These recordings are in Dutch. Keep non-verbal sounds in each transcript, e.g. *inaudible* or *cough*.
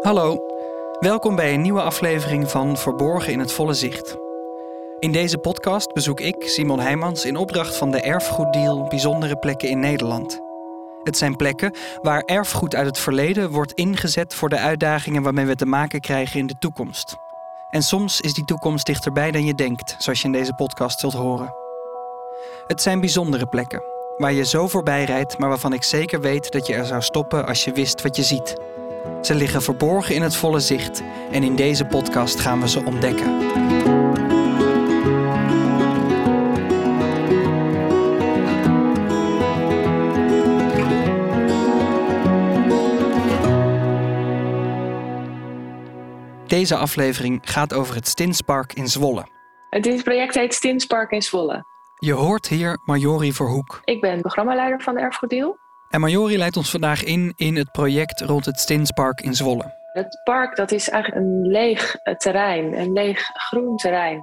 Hallo, welkom bij een nieuwe aflevering van Verborgen in het Volle Zicht. In deze podcast bezoek ik, Simon Heijmans, in opdracht van de Erfgoeddeal bijzondere plekken in Nederland. Het zijn plekken waar erfgoed uit het verleden wordt ingezet voor de uitdagingen waarmee we te maken krijgen in de toekomst. En soms is die toekomst dichterbij dan je denkt, zoals je in deze podcast zult horen. Het zijn bijzondere plekken, waar je zo voorbij rijdt, maar waarvan ik zeker weet dat je er zou stoppen als je wist wat je ziet. Ze liggen verborgen in het volle zicht en in deze podcast gaan we ze ontdekken. Deze aflevering gaat over het Stinspark in Zwolle. Het project heet Stinspark in Zwolle. Je hoort hier Marjori Verhoek. Ik ben programmaleider van de Erfgoeddeal. En Marjori leidt ons vandaag in in het project rond het Stinspark in Zwolle. Het park dat is eigenlijk een leeg eh, terrein, een leeg groen terrein.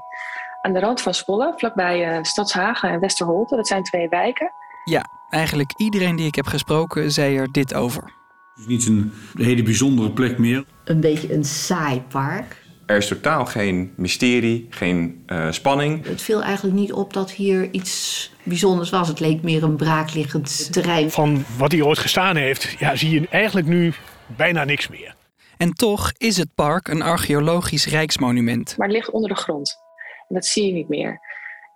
Aan de rand van Zwolle, vlakbij uh, Stadshagen en Westerholte. Dat zijn twee wijken. Ja, eigenlijk iedereen die ik heb gesproken zei er dit over. Het is niet een hele bijzondere plek meer. Een beetje een saai park. Er is totaal geen mysterie, geen uh, spanning. Het viel eigenlijk niet op dat hier iets bijzonders was. Het leek meer een braakliggend terrein. Van wat hier ooit gestaan heeft, ja, zie je eigenlijk nu bijna niks meer. En toch is het park een archeologisch rijksmonument. Maar het ligt onder de grond. En dat zie je niet meer.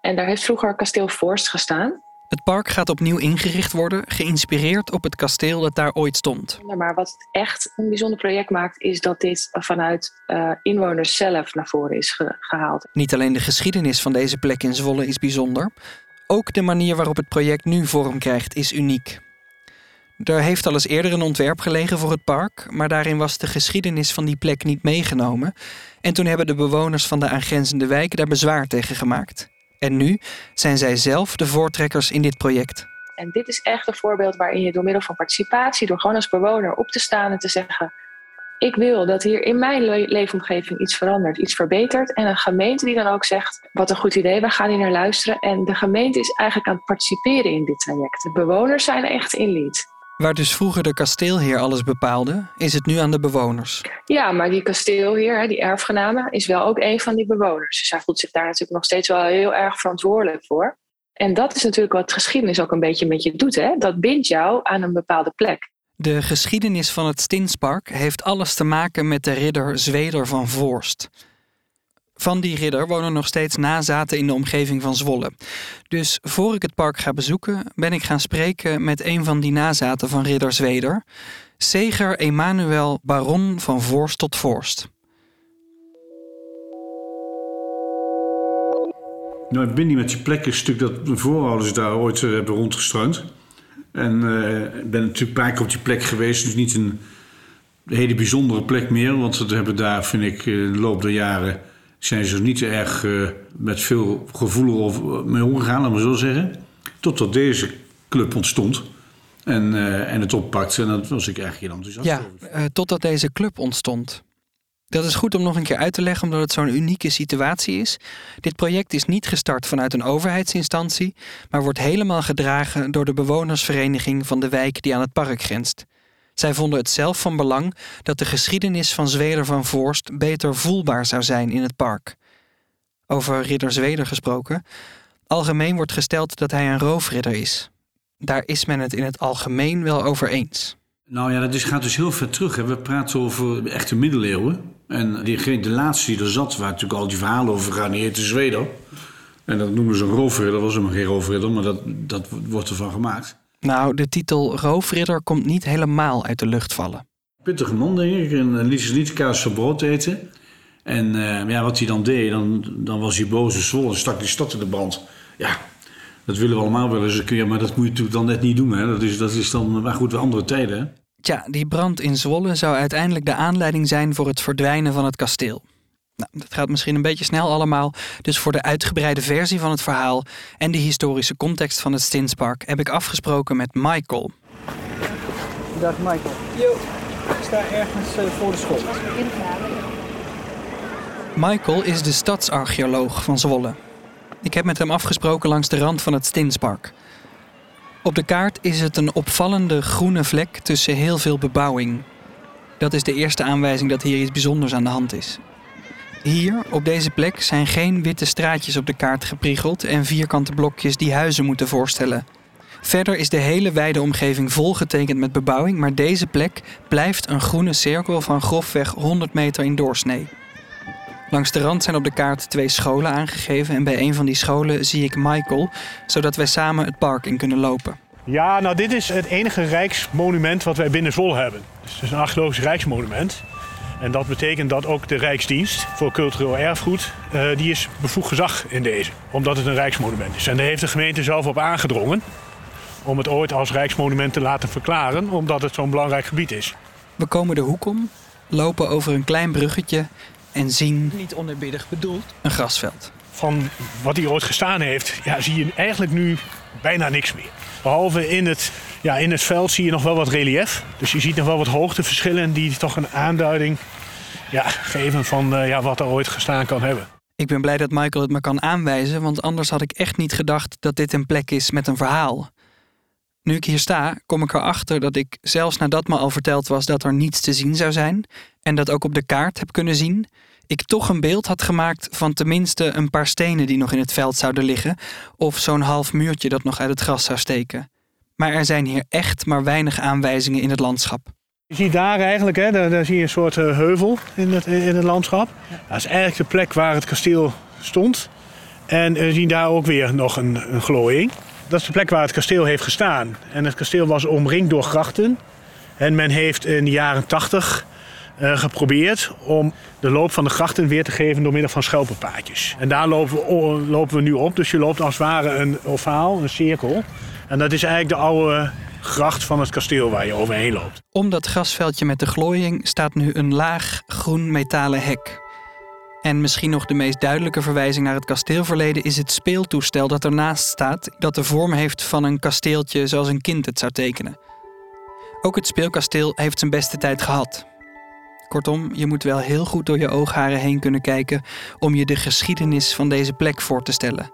En daar heeft vroeger kasteel Forst gestaan. Het park gaat opnieuw ingericht worden, geïnspireerd op het kasteel dat daar ooit stond. Maar wat het echt een bijzonder project maakt, is dat dit vanuit uh, inwoners zelf naar voren is gehaald. Niet alleen de geschiedenis van deze plek in Zwolle is bijzonder, ook de manier waarop het project nu vorm krijgt is uniek. Er heeft al eens eerder een ontwerp gelegen voor het park, maar daarin was de geschiedenis van die plek niet meegenomen. En toen hebben de bewoners van de aangrenzende wijken daar bezwaar tegen gemaakt. En nu zijn zij zelf de voortrekkers in dit project. En dit is echt een voorbeeld waarin je door middel van participatie, door gewoon als bewoner op te staan en te zeggen: Ik wil dat hier in mijn leefomgeving iets verandert, iets verbetert. En een gemeente die dan ook zegt: Wat een goed idee, we gaan hier naar luisteren. En de gemeente is eigenlijk aan het participeren in dit traject. De bewoners zijn echt in lead. Waar dus vroeger de kasteelheer alles bepaalde, is het nu aan de bewoners. Ja, maar die kasteelheer, die erfgename, is wel ook een van die bewoners. Dus hij voelt zich daar natuurlijk nog steeds wel heel erg verantwoordelijk voor. En dat is natuurlijk wat geschiedenis ook een beetje met je doet. Hè? Dat bindt jou aan een bepaalde plek. De geschiedenis van het Stinspark heeft alles te maken met de ridder Zweder van Voorst. Van die ridder wonen nog steeds nazaten in de omgeving van Zwolle. Dus voor ik het park ga bezoeken, ben ik gaan spreken met een van die nazaten van ridder Zweder, Zeger Emanuel Baron van Voorst tot Voorst. Nou, ik ben niet met die plek een stuk dat mijn voorouders daar ooit uh, hebben rondgestreund. En uh, ik ben natuurlijk een paar keer op die plek geweest. Dus niet een hele bijzondere plek meer. Want we hebben daar, vind ik, in de loop der jaren zijn ze niet erg uh, met veel gevoel mee omgegaan, laten we zo zeggen. Totdat deze club ontstond en, uh, en het oppakte. En dat was ik eigenlijk heel enthousiast ja. Uh, totdat deze club ontstond. Dat is goed om nog een keer uit te leggen, omdat het zo'n unieke situatie is. Dit project is niet gestart vanuit een overheidsinstantie, maar wordt helemaal gedragen door de bewonersvereniging van de wijk die aan het park grenst. Zij vonden het zelf van belang dat de geschiedenis van Zweder van Voorst beter voelbaar zou zijn in het park. Over ridder Zweder gesproken. Algemeen wordt gesteld dat hij een roofridder is. Daar is men het in het algemeen wel over eens. Nou ja, dat is, gaat dus heel ver terug. Hè. We praten over echte middeleeuwen. En de laatste die er zat, waar natuurlijk al die verhalen over gaan, die heette Zweder. En dat noemen ze een roofridder. Dat was helemaal geen roofridder, maar dat, dat wordt ervan gemaakt. Nou, de titel roofridder komt niet helemaal uit de lucht vallen. Pittige man, denk ik. En liet ze niet kaas van brood eten. En uh, ja, wat hij dan deed, dan, dan was hij boze zwol en stak die stad in de brand. Ja, dat willen we allemaal wel eens een keer, maar dat moet je natuurlijk dan net niet doen. Hè? Dat, is, dat is dan, maar goed, andere tijden. Hè? Tja, die brand in Zwolle zou uiteindelijk de aanleiding zijn voor het verdwijnen van het kasteel. Nou, dat gaat misschien een beetje snel allemaal, dus voor de uitgebreide versie van het verhaal en de historische context van het Stinspark heb ik afgesproken met Michael. Dag Michael. Yo, ik sta ergens uh, voor de school. Michael is de stadsarcheoloog van Zwolle. Ik heb met hem afgesproken langs de rand van het Stinspark. Op de kaart is het een opvallende groene vlek tussen heel veel bebouwing. Dat is de eerste aanwijzing dat hier iets bijzonders aan de hand is. Hier, op deze plek, zijn geen witte straatjes op de kaart gepriegeld en vierkante blokjes die huizen moeten voorstellen. Verder is de hele wijde omgeving volgetekend met bebouwing, maar deze plek blijft een groene cirkel van grofweg 100 meter in doorsnee. Langs de rand zijn op de kaart twee scholen aangegeven en bij een van die scholen zie ik Michael, zodat wij samen het park in kunnen lopen. Ja, nou dit is het enige rijksmonument wat wij binnen Zwolle hebben. Dus het is een archeologisch rijksmonument. En dat betekent dat ook de Rijksdienst voor cultureel erfgoed, uh, die is bevoegd gezag in deze. Omdat het een rijksmonument is. En daar heeft de gemeente zelf op aangedrongen om het ooit als rijksmonument te laten verklaren, omdat het zo'n belangrijk gebied is. We komen de hoek om, lopen over een klein bruggetje en zien, niet oneerbiedig bedoeld, een grasveld. Van wat hier ooit gestaan heeft, ja, zie je eigenlijk nu bijna niks meer. Behalve in het, ja, in het veld zie je nog wel wat relief. Dus je ziet nog wel wat hoogteverschillen die toch een aanduiding ja, geven van uh, ja, wat er ooit gestaan kan hebben. Ik ben blij dat Michael het me kan aanwijzen, want anders had ik echt niet gedacht dat dit een plek is met een verhaal. Nu ik hier sta, kom ik erachter dat ik, zelfs nadat me al verteld was dat er niets te zien zou zijn, en dat ook op de kaart heb kunnen zien, ik toch een beeld had gemaakt van tenminste een paar stenen die nog in het veld zouden liggen, of zo'n half muurtje dat nog uit het gras zou steken. Maar er zijn hier echt maar weinig aanwijzingen in het landschap. Je ziet daar eigenlijk, hè, daar, daar zie je een soort uh, heuvel in het, in het landschap. Dat is eigenlijk de plek waar het kasteel stond. En we zien daar ook weer nog een, een glooiing. Dat is de plek waar het kasteel heeft gestaan. En het kasteel was omringd door grachten. En men heeft in de jaren 80 uh, geprobeerd om de loop van de grachten weer te geven door middel van schelpenpaadjes. En daar lopen we, lopen we nu op. Dus je loopt als het ware een ovaal, een cirkel. En dat is eigenlijk de oude gracht van het kasteel waar je overheen loopt. Om dat grasveldje met de glooiing staat nu een laag groen metalen hek. En misschien nog de meest duidelijke verwijzing naar het kasteelverleden is het speeltoestel dat ernaast staat, dat de vorm heeft van een kasteeltje zoals een kind het zou tekenen. Ook het speelkasteel heeft zijn beste tijd gehad. Kortom, je moet wel heel goed door je oogharen heen kunnen kijken om je de geschiedenis van deze plek voor te stellen.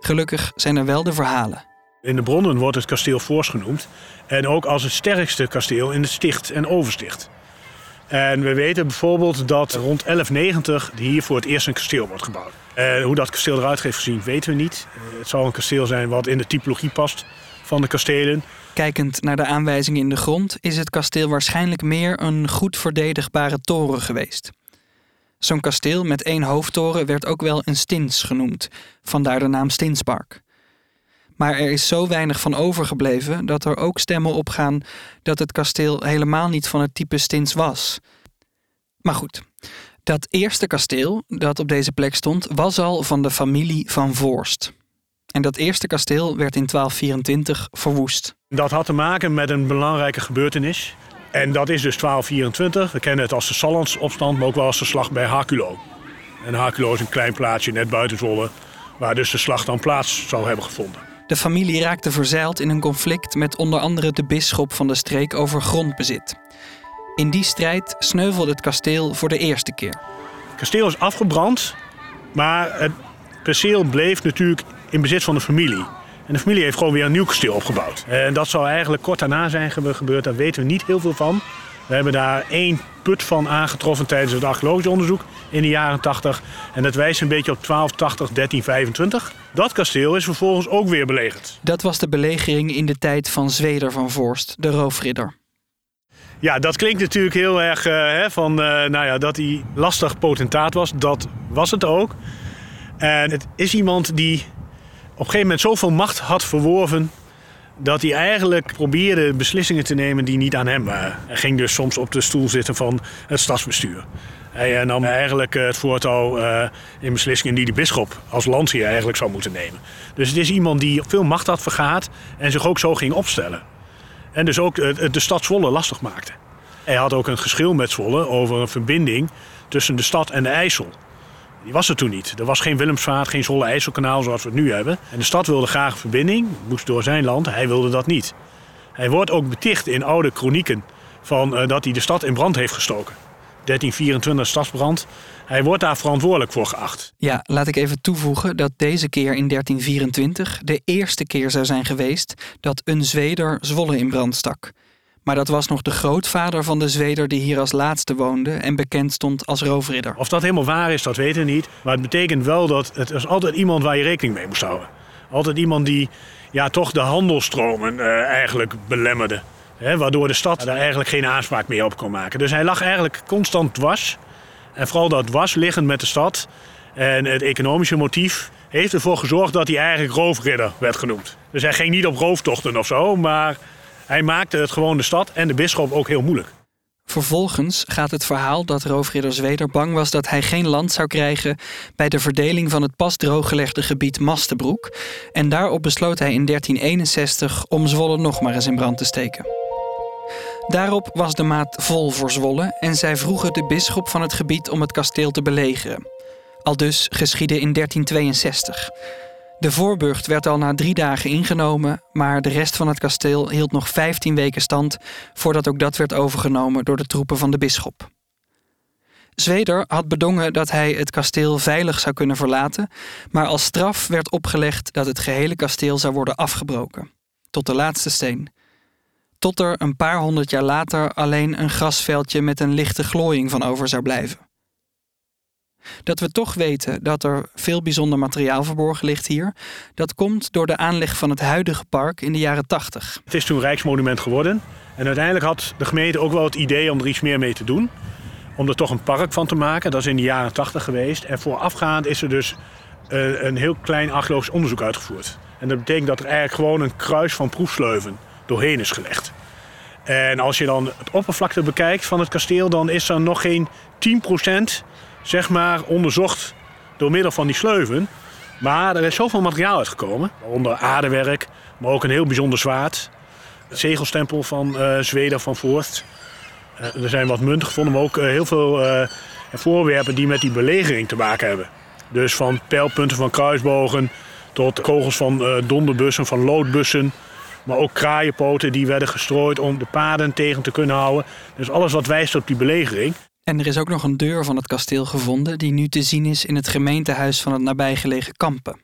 Gelukkig zijn er wel de verhalen. In de bronnen wordt het kasteel Voors genoemd en ook als het sterkste kasteel in het sticht en oversticht. En we weten bijvoorbeeld dat rond 1190 hier voor het eerst een kasteel wordt gebouwd. Hoe dat kasteel eruit heeft gezien weten we niet. Het zal een kasteel zijn wat in de typologie past van de kastelen. Kijkend naar de aanwijzingen in de grond is het kasteel waarschijnlijk meer een goed verdedigbare toren geweest. Zo'n kasteel met één hoofdtoren werd ook wel een stins genoemd, vandaar de naam Stinspark. Maar er is zo weinig van overgebleven dat er ook stemmen opgaan dat het kasteel helemaal niet van het type stins was. Maar goed, dat eerste kasteel dat op deze plek stond, was al van de familie van Voorst. En dat eerste kasteel werd in 1224 verwoest. Dat had te maken met een belangrijke gebeurtenis. En dat is dus 1224. We kennen het als de Sallandsopstand, maar ook wel als de slag bij Haculo. En Haculo is een klein plaatsje net buiten Zwolle, waar dus de slag dan plaats zou hebben gevonden. De familie raakte verzeild in een conflict met onder andere de bisschop van de streek over grondbezit. In die strijd sneuvelde het kasteel voor de eerste keer. Het kasteel is afgebrand, maar het perceel bleef natuurlijk in bezit van de familie. En de familie heeft gewoon weer een nieuw kasteel opgebouwd. En dat zou eigenlijk kort daarna zijn gebeurd, daar weten we niet heel veel van. We hebben daar één put van aangetroffen tijdens het archeologisch onderzoek in de jaren 80. En dat wijst een beetje op 1280, 1325. Dat kasteel is vervolgens ook weer belegerd. Dat was de belegering in de tijd van Zweder van Voorst, de roofridder. Ja, dat klinkt natuurlijk heel erg uh, hè, van uh, nou ja, dat hij lastig potentaat was. Dat was het ook. En het is iemand die een gegeven moment zoveel macht had verworven dat hij eigenlijk probeerde beslissingen te nemen die niet aan hem waren. Hij ging dus soms op de stoel zitten van het stadsbestuur. Hij nam eigenlijk het voortouw eh, in beslissingen die de bisschop als landsheer eigenlijk zou moeten nemen. Dus het is iemand die veel macht had vergaat en zich ook zo ging opstellen. En dus ook de stad Zwolle lastig maakte. Hij had ook een geschil met Zwolle over een verbinding tussen de stad en de IJssel. Die was er toen niet. Er was geen Willemsvaart, geen Zolle-IJsselkanaal zoals we het nu hebben. En de stad wilde graag verbinding, moest door zijn land. Hij wilde dat niet. Hij wordt ook beticht in oude kronieken van, uh, dat hij de stad in brand heeft gestoken. 1324 stadsbrand. Hij wordt daar verantwoordelijk voor geacht. Ja, laat ik even toevoegen dat deze keer in 1324 de eerste keer zou zijn geweest dat een Zweder Zwolle in brand stak. Maar dat was nog de grootvader van de Zweder die hier als laatste woonde en bekend stond als roofridder. Of dat helemaal waar is, dat weten we niet. Maar het betekent wel dat het is altijd iemand waar je rekening mee moest houden. Altijd iemand die ja, toch de handelstromen uh, eigenlijk belemmerde. Hè, waardoor de stad daar eigenlijk geen aanspraak meer op kon maken. Dus hij lag eigenlijk constant dwars. En vooral dat dwars liggend met de stad. En het economische motief heeft ervoor gezorgd dat hij eigenlijk roofridder werd genoemd. Dus hij ging niet op rooftochten of zo, maar hij maakte het gewoon de stad en de bisschop ook heel moeilijk. Vervolgens gaat het verhaal dat roofridder Zweder bang was dat hij geen land zou krijgen bij de verdeling van het pas drooggelegde gebied Mastenbroek. En daarop besloot hij in 1361 om Zwolle nog maar eens in brand te steken. Daarop was de maat vol voor Zwolle en zij vroegen de bisschop van het gebied om het kasteel te belegeren. Al dus geschiedde in 1362. De voorburcht werd al na drie dagen ingenomen, maar de rest van het kasteel hield nog 15 weken stand voordat ook dat werd overgenomen door de troepen van de bisschop. Zweder had bedongen dat hij het kasteel veilig zou kunnen verlaten, maar als straf werd opgelegd dat het gehele kasteel zou worden afgebroken, tot de laatste steen. Tot er een paar honderd jaar later alleen een grasveldje met een lichte glooiing van over zou blijven. Dat we toch weten dat er veel bijzonder materiaal verborgen ligt hier, dat komt door de aanleg van het huidige park in de jaren 80. Het is toen Rijksmonument geworden. En uiteindelijk had de gemeente ook wel het idee om er iets meer mee te doen. Om er toch een park van te maken. Dat is in de jaren 80 geweest. En voorafgaand is er dus uh, een heel klein archeologisch onderzoek uitgevoerd. En dat betekent dat er eigenlijk gewoon een kruis van proefsleuven doorheen is gelegd. En als je dan het oppervlakte bekijkt van het kasteel, dan is er nog geen 10% zeg maar, onderzocht door middel van die sleuven. Maar er is zoveel materiaal uitgekomen. Onder aardewerk, maar ook een heel bijzonder zwaard. Het zegelstempel van uh, Zweden van Voorst. Uh, er zijn wat munten gevonden, maar ook uh, heel veel voorwerpen die met die belegering te maken hebben. Dus van pijlpunten van kruisbogen tot kogels van donderbussen, van loodbussen. Maar ook kraaienpoten die werden gestrooid om de paden tegen te kunnen houden. Dus alles wat wijst op die belegering. En er is ook nog een deur van het kasteel gevonden die nu te zien is in het gemeentehuis van het nabijgelegen Kampen.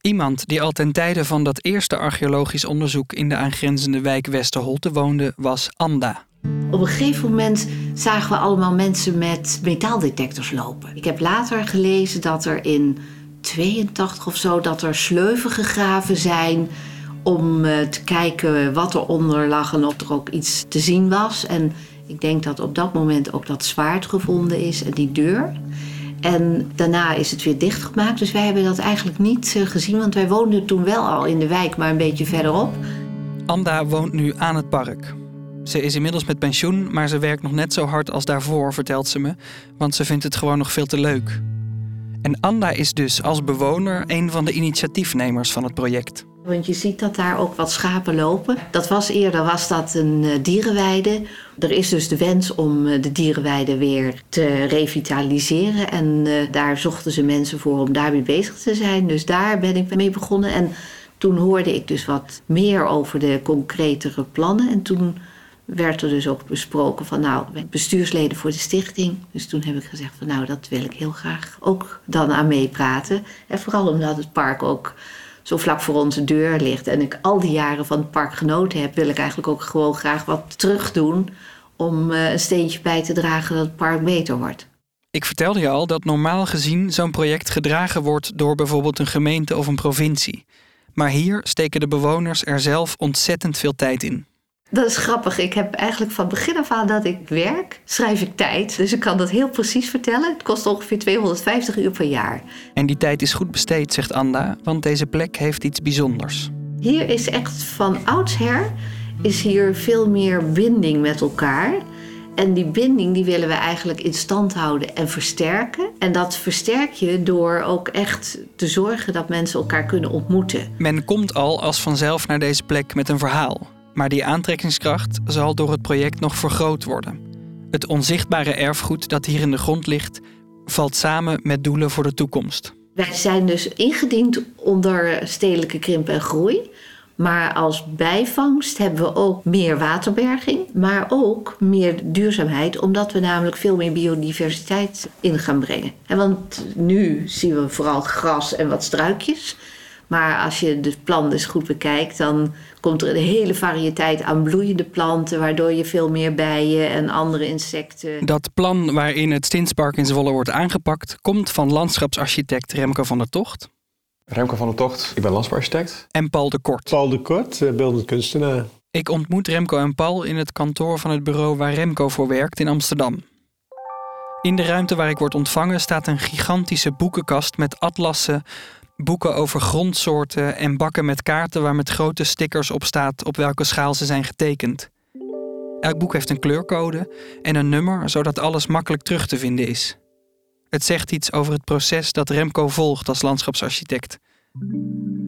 Iemand die al ten tijde van dat eerste archeologisch onderzoek in de aangrenzende wijk Westerholte woonde, was Anda. Op een gegeven moment zagen we allemaal mensen met metaaldetectors lopen. Ik heb later gelezen dat er in 82 of zo dat er sleuven gegraven zijn om eh, te kijken wat eronder lag en of er ook iets te zien was. En ik denk dat op dat moment ook dat zwaard gevonden is en die deur. En daarna is het weer dichtgemaakt. Dus wij hebben dat eigenlijk niet eh, gezien, want wij woonden toen wel al in de wijk, maar een beetje verderop. Anda woont nu aan het park. Ze is inmiddels met pensioen, maar ze werkt nog net zo hard als daarvoor, vertelt ze me, want ze vindt het gewoon nog veel te leuk. En Anda is dus als bewoner een van de initiatiefnemers van het project. Want je ziet dat daar ook wat schapen lopen. Dat was eerder was dat een uh, dierenweide. Er is dus de wens om uh, de dierenweide weer te revitaliseren. En uh, daar zochten ze mensen voor om daarmee bezig te zijn. Dus daar ben ik mee begonnen. En toen hoorde ik dus wat meer over de concretere plannen. En toen werd er dus ook besproken van nou, bestuursleden voor de stichting. Dus toen heb ik gezegd van nou, dat wil ik heel graag ook dan aan meepraten. En vooral omdat het park ook zo vlak voor onze deur ligt en ik al die jaren van het park genoten heb, wil ik eigenlijk ook gewoon graag wat terug doen om eh, een steentje bij te dragen dat het park beter wordt. Ik vertelde je al dat normaal gezien zo'n project gedragen wordt door bijvoorbeeld een gemeente of een provincie. Maar hier steken de bewoners er zelf ontzettend veel tijd in. Dat is grappig. Ik heb eigenlijk van begin af aan dat ik werk, schrijf ik tijd. Dus ik kan dat heel precies vertellen. Het kost ongeveer 250 uur per jaar. En die tijd is goed besteed, zegt Anda, want deze plek heeft iets bijzonders. Hier is echt van oudsher is hier veel meer binding met elkaar. En die binding die willen we eigenlijk in stand houden en versterken. En dat versterk je door ook echt te zorgen dat mensen elkaar kunnen ontmoeten. Men komt al als vanzelf naar deze plek met een verhaal. Maar die aantrekkingskracht zal door het project nog vergroot worden. Het onzichtbare erfgoed dat hier in de grond ligt, valt samen met doelen voor de toekomst. Wij zijn dus ingediend onder stedelijke krimp en groei. Maar als bijvangst hebben we ook meer waterberging, maar ook meer duurzaamheid, omdat we namelijk veel meer biodiversiteit in gaan brengen. En want nu zien we vooral gras en wat struikjes. Maar als je het plan dus goed bekijkt, dan komt er een hele variëteit aan bloeiende planten, waardoor je veel meer bijen en andere insecten. Dat plan waarin het Stinspark in Zwolle wordt aangepakt, komt van landschapsarchitect Remco van der Tocht Remco van der Tocht, ik ben landschapsarchitect. en Paul de Kort. Paul de Kort, eh, beeldend kunstenaar. Ik ontmoet Remco en Paul in het kantoor van het bureau waar Remco voor werkt in Amsterdam. In de ruimte waar ik word ontvangen staat een gigantische boekenkast met atlassen, boeken over grondsoorten en bakken met kaarten waar met grote stickers op staat op welke schaal ze zijn getekend. Elk boek heeft een kleurcode en een nummer zodat alles makkelijk terug te vinden is. Het zegt iets over het proces dat Remco volgt als landschapsarchitect.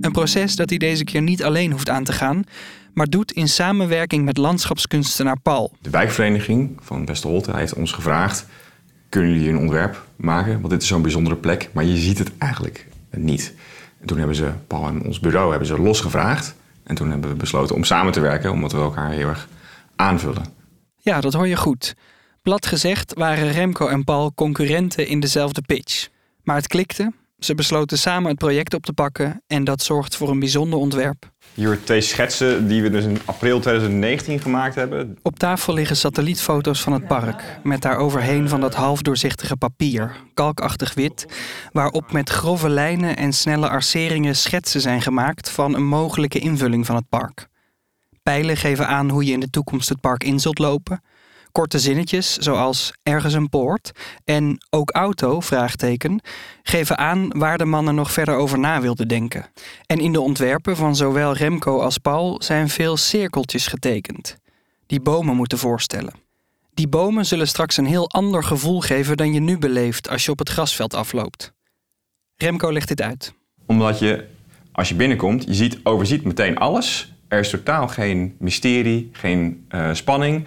Een proces dat hij deze keer niet alleen hoeft aan te gaan, maar doet in samenwerking met landschapskunstenaar Paul. De wijkvereniging van Westerholte heeft ons gevraagd... kunnen jullie een ontwerp maken? Want dit is zo'n bijzondere plek, maar je ziet het eigenlijk niet. En toen hebben ze, Paul en ons bureau, hebben ze losgevraagd. En toen hebben we besloten om samen te werken... omdat we elkaar heel erg aanvullen. Ja, dat hoor je goed. Plat gezegd waren Remco en Paul concurrenten in dezelfde pitch. Maar het klikte, ze besloten samen het project op te pakken en dat zorgt voor een bijzonder ontwerp. Hier twee schetsen die we dus in april 2019 gemaakt hebben. Op tafel liggen satellietfoto's van het park, met daaroverheen van dat halfdoorzichtige papier, kalkachtig wit, waarop met grove lijnen en snelle arceringen schetsen zijn gemaakt van een mogelijke invulling van het park. Pijlen geven aan hoe je in de toekomst het park in zult lopen. Korte zinnetjes, zoals ergens een poort en ook auto, vraagteken, geven aan waar de man er nog verder over na wilde denken. En in de ontwerpen van zowel Remco als Paul zijn veel cirkeltjes getekend, die bomen moeten voorstellen. Die bomen zullen straks een heel ander gevoel geven dan je nu beleeft als je op het grasveld afloopt. Remco legt dit uit. Omdat je, als je binnenkomt, je ziet, overziet meteen alles. Er is totaal geen mysterie, geen eh, spanning.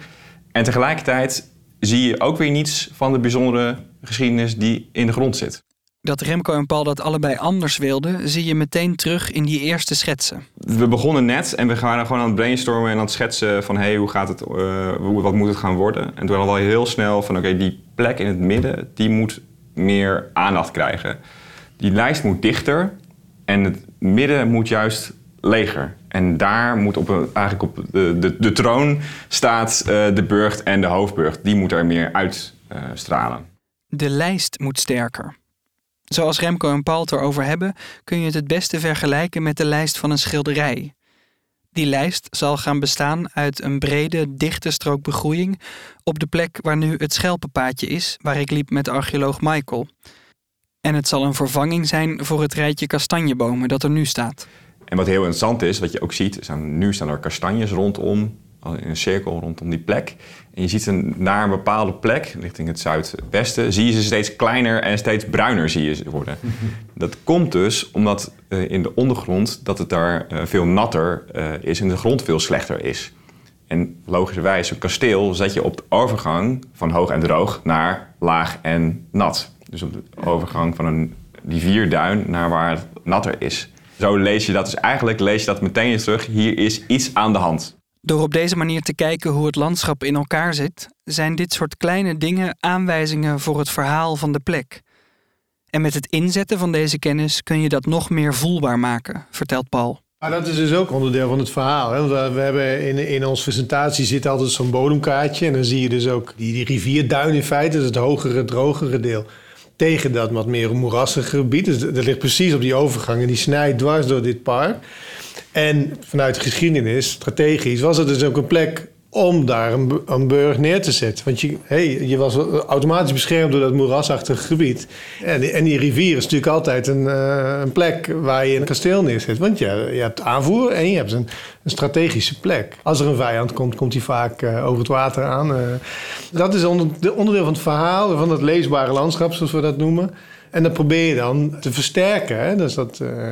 En tegelijkertijd zie je ook weer niets van de bijzondere geschiedenis die in de grond zit. Dat Remco en Paul dat allebei anders wilden, zie je meteen terug in die eerste schetsen. We begonnen net en we waren gewoon aan het brainstormen en aan het schetsen van hey, hoe gaat het, eh, wat moet het gaan worden? En toen hadden we al heel snel van oké, die plek in het midden, die moet meer aandacht krijgen. Die lijst moet dichter en het midden moet juist leger. En daar moet op eigenlijk op de, de, de troon staat eh, de burcht en de hoofdburcht. Die moet er meer uitstralen. De lijst moet sterker. Zoals Remco en Paul erover hebben, kun je het het beste vergelijken met de lijst van een schilderij. Die lijst zal gaan bestaan uit een brede, dichte strook begroeiing op de plek waar nu het schelpenpaadje is, waar ik liep met archeoloog Michael. En het zal een vervanging zijn voor het rijtje kastanjebomen dat er nu staat. En wat heel interessant is, wat je ook ziet, zijn, nu staan er kastanjes rondom, in een cirkel rondom die plek. En je ziet ze naar een bepaalde plek, richting het zuidwesten, zie je ze steeds kleiner en steeds bruiner zie je ze worden. *laughs* Dat komt dus omdat eh, in de ondergrond dat het daar eh, veel natter eh, is en de grond veel slechter is. En logischerwijs, een kasteel zet je op de overgang van hoog en droog naar laag en nat. Dus op de overgang van een rivierduin naar waar het natter is. Zo lees je dat. Dus eigenlijk lees je dat meteen eens terug. Hier is iets aan de hand. Door op deze manier te kijken hoe het landschap in elkaar zit, zijn dit soort kleine dingen aanwijzingen voor het verhaal van de plek. En met het inzetten van deze kennis kun je dat nog meer voelbaar maken, vertelt Paul. Maar dat is dus ook onderdeel van het verhaal. Hè? Want we- hebben in, in onze presentatie zit altijd zo'n bodemkaartje. En dan zie je dus ook die, die rivierduin in feite, dus het hogere, drogere deel. Tegen dat wat meer moerassige gebied. Dus dat ligt precies op die overgang en die snijdt dwars door dit park. En vanuit de geschiedenis, strategisch, was het dus ook een plek om daar een, een burg neer te zetten. Want je, hey, je was automatisch beschermd door dat moerasachtige gebied. En, die- en die rivier is natuurlijk altijd een, eh, een plek waar je een kasteel neerzet. Want je, je hebt aanvoer en je hebt een, strategische plek. Als er een vijand komt, komt hij vaak eh, over het water aan. eh. dat is onder, de onderdeel van het verhaal, van het leesbare landschap, zoals we dat noemen. En dat probeer je dan te versterken. Hè? Dus dat, eh,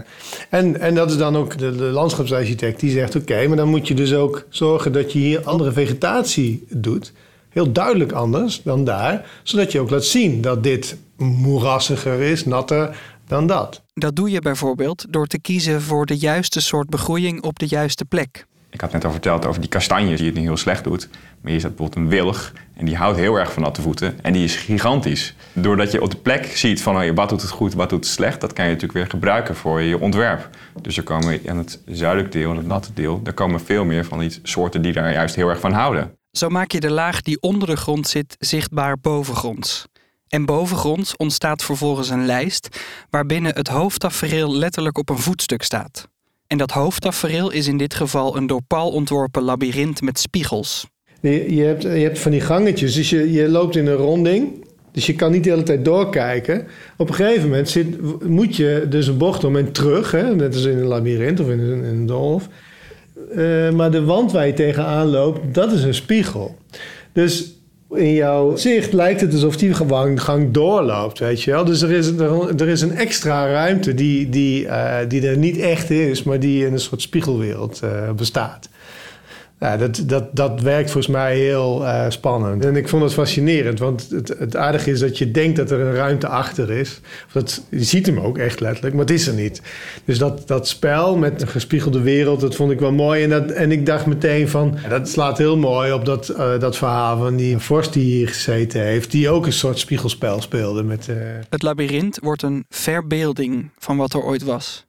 en, en dat is dan ook de, de landschapsarchitect die zegt: Oké, maar dan moet je dus ook zorgen dat je hier andere vegetatie doet. Heel duidelijk anders dan daar, zodat je ook laat zien dat dit moerassiger is, natter dan dat. Dat doe je bijvoorbeeld door te kiezen voor de juiste soort begroeiing op de juiste plek. Ik had net al verteld over die kastanjes die het niet heel slecht doet. Maar hier staat bijvoorbeeld een wilg en die houdt heel erg van natte voeten. En die is gigantisch. Doordat je op de plek ziet van oh, wat doet het goed, wat doet het slecht... dat kan je natuurlijk weer gebruiken voor je ontwerp. Dus er komen aan het zuidelijk deel en het natte deel... er komen veel meer van die soorten die daar juist heel erg van houden. Zo maak je de laag die onder de grond zit zichtbaar bovengronds. En bovengronds ontstaat vervolgens een lijst waarbinnen het hoofdtafereel letterlijk op een voetstuk staat. En dat hoofdtafereel is in dit geval een door Paul ontworpen labyrint met spiegels. Je, hebt, je hebt van die gangetjes, dus je, je loopt in een ronding. Dus je kan niet de hele tijd doorkijken. Op een gegeven moment zit, moet je dus een bocht om en terug. Hè? Net als in een labyrint of in een, in. Uh, maar de wand waar je tegenaan loopt, dat is een spiegel. Dus in jouw zicht lijkt het alsof die gang, doorloopt, weet je wel. Dus er is, er, is een extra ruimte die, die, uh, die er niet echt is, maar die in een soort spiegelwereld uh, bestaat. Ja, dat, dat, dat werkt volgens mij heel uh, spannend. En ik vond het fascinerend, want het, het aardige is dat je denkt dat er een ruimte achter is. Dat, je ziet hem ook echt letterlijk, maar het is er niet. Dus dat, dat spel met een gespiegelde wereld, dat vond ik wel mooi. En, dat, en ik dacht meteen van, dat slaat heel mooi op dat, uh, dat verhaal van die vorst die hier gezeten heeft. Die ook een soort spiegelspel speelde. Met, uh... Het labyrint wordt een verbeelding van wat er ooit was.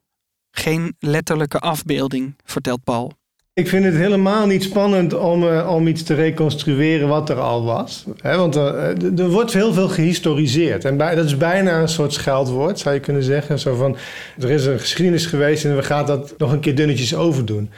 Geen letterlijke afbeelding, vertelt Paul. Ik vind het helemaal niet spannend om, uh, om iets te reconstrueren wat er al was. Want er, eh, er, wordt heel veel gehistoriseerd. En bij, dat is bijna een soort scheldwoord, zou je kunnen zeggen. Zo van, er is een geschiedenis geweest en we gaan dat nog een keer dunnetjes overdoen.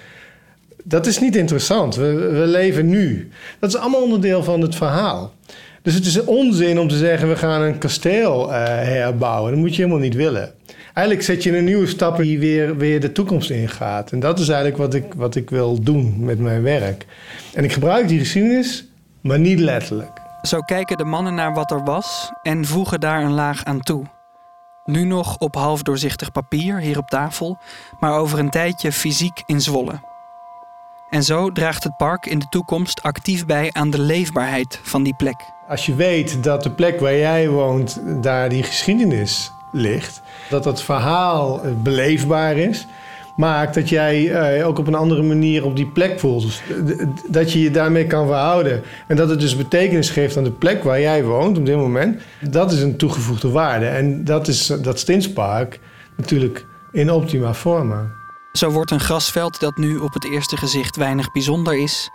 Dat is niet interessant. We, we leven nu. Dat is allemaal onderdeel van het verhaal. Dus het is onzin om te zeggen, we gaan een kasteel uh, herbouwen. Dat moet je helemaal niet willen eigenlijk zet je een nieuwe stap die weer, weer de toekomst ingaat. En dat is eigenlijk wat ik, wat ik wil doen met mijn werk. En ik gebruik die geschiedenis, maar niet letterlijk. Zo kijken de mannen naar wat er was en voegen daar een laag aan toe. Nu nog op half doorzichtig papier hier op tafel, maar over een tijdje fysiek in Zwolle. En zo draagt het park in de toekomst actief bij aan de leefbaarheid van die plek. Als je weet dat de plek waar jij woont, daar die geschiedenis ligt. Dat dat verhaal beleefbaar is. Maakt dat jij eh, ook op een andere manier op die plek voelt. Dus, dat je je daarmee kan verhouden. En dat het dus betekenis geeft aan de plek waar jij woont op dit moment. Dat is een toegevoegde waarde. En dat is dat Stinspark natuurlijk in optima forma. Zo wordt een grasveld dat nu op het eerste gezicht weinig bijzonder is,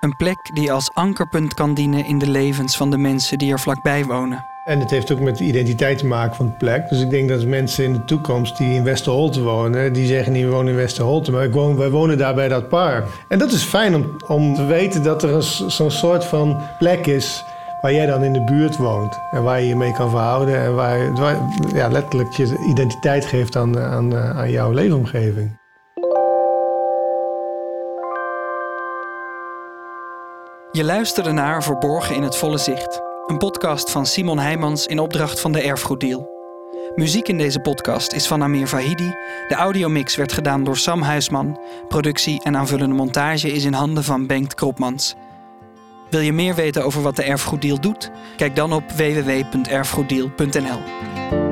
een plek die als ankerpunt kan dienen in de levens van de mensen die er vlakbij wonen. En het heeft ook met de identiteit te maken van de plek. Dus ik denk dat mensen in de toekomst die in Westerholte wonen, die zeggen niet we wonen in Westerholte, maar ik woon, wij wonen daar bij dat park. En dat is fijn om, om te weten dat er zo'n soort van plek is waar jij dan in de buurt woont. En waar je je mee kan verhouden en waar, waar ja, letterlijk je identiteit geeft aan, aan, aan jouw leefomgeving. Je luisterde naar Verborgen in het volle zicht. Een podcast van Simon Heijmans in opdracht van de Erfgoeddeal. Muziek in deze podcast is van Amir Vahidi. De audiomix werd gedaan door Sam Huisman. Productie en aanvullende montage is in handen van Bengt Kropmans. Wil je meer weten over wat de Erfgoeddeal doet? Kijk dan op www.erfgoeddeal.nl.